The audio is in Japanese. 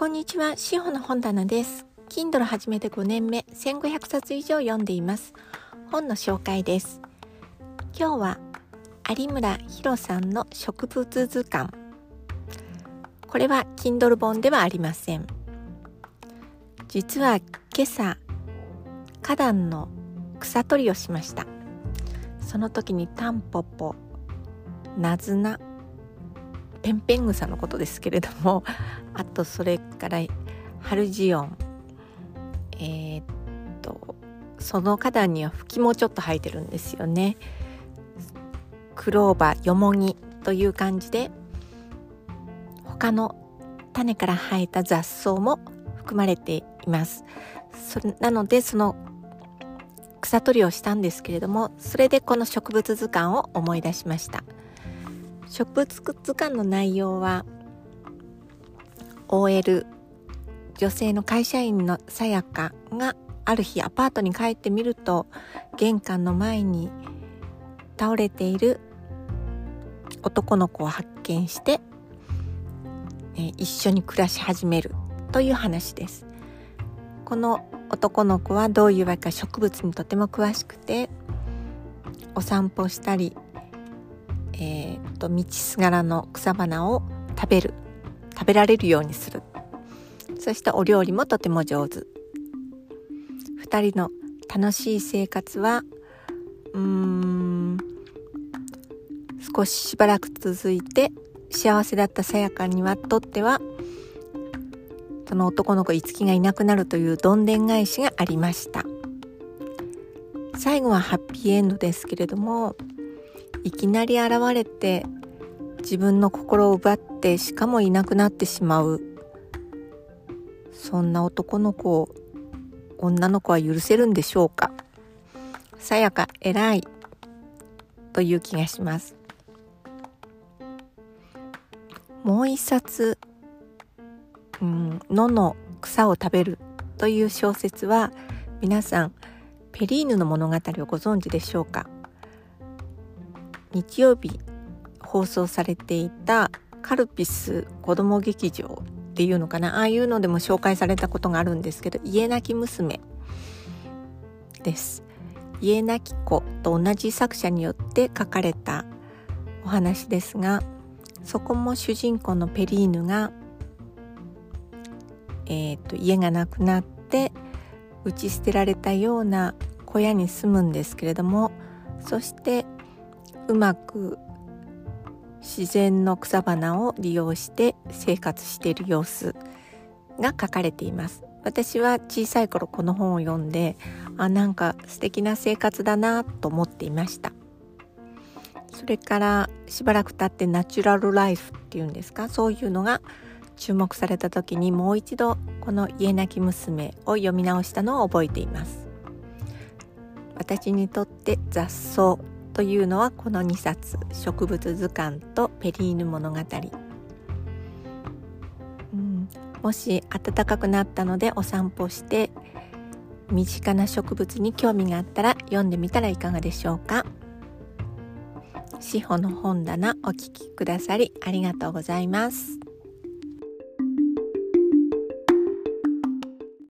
こんにちは、しほの本棚です。Kindle 始めて5年目、1500冊以上読んでいます。本の紹介です。今日は有村博さんの植物図鑑。これは Kindle 本ではありません。実は今朝、花壇の草取りをしました。その時にタンポポ、ナズナ、ペンペン草のことですけれどもあとそれからハルジオン。えー、っとその花壇には茎もちょっと生えてるんですよね。クローバーヨモギという感じで他の種から生えた雑草も含まれています。それなのでその草取りをしたんですけれどもそれでこの植物図鑑を思い出しました植物図鑑の内容は OL 女性の会社員のさやかがある日アパートに帰ってみると玄関の前に倒れている男の子を発見して、え一緒に暮らし始めるという話です。この男の子はどういうわけか植物にとても詳しくてお散歩したりえー、と道すがらの草花を食べる食べられるようにする。そしてお料理もとても上手。2人の楽しい生活はうーん少ししばらく続いて幸せだったさやかにはとってはその男の子いつきがいなくなるというどんでん返しがありました。最後はハッピーエンドですけれどもいきなり現れて自分の心を奪ってしかもいなくなってしまう。そんな男の子を女の子は許せるんでしょうか？さやか偉い。という気がします。もう一冊「うん、野の草を食べる」という小説は皆さんペリーヌの物語をご存知でしょうか？日曜日放送されていたカルピス子ども劇場っていうのかな。ああいうのでも紹介されたことがあるんですけど家なき娘です。家なき子と同じ作者によって書かれたお話ですがそこも主人公のペリーヌが、えーと家がなくなって打ち捨てられたような小屋に住むんですけれどもそしてうまく自然の草花を利用して生活している様子が書かれています。私は小さい頃この本を読んであなんか素敵な生活だなと思っていました。それからしばらく経ってナチュラルライフっていうんですか？そういうのが注目された時にもう一度この家なき娘を読み直したのを覚えています。私にとって雑草というのはこの2冊「植物図鑑」と「ペリーヌ物語」うん、もし暖かくなったのでお散歩して身近な植物に興味があったら読んでみたらいかがでしょうか。志保の本棚お聞きくださりありがとうございます。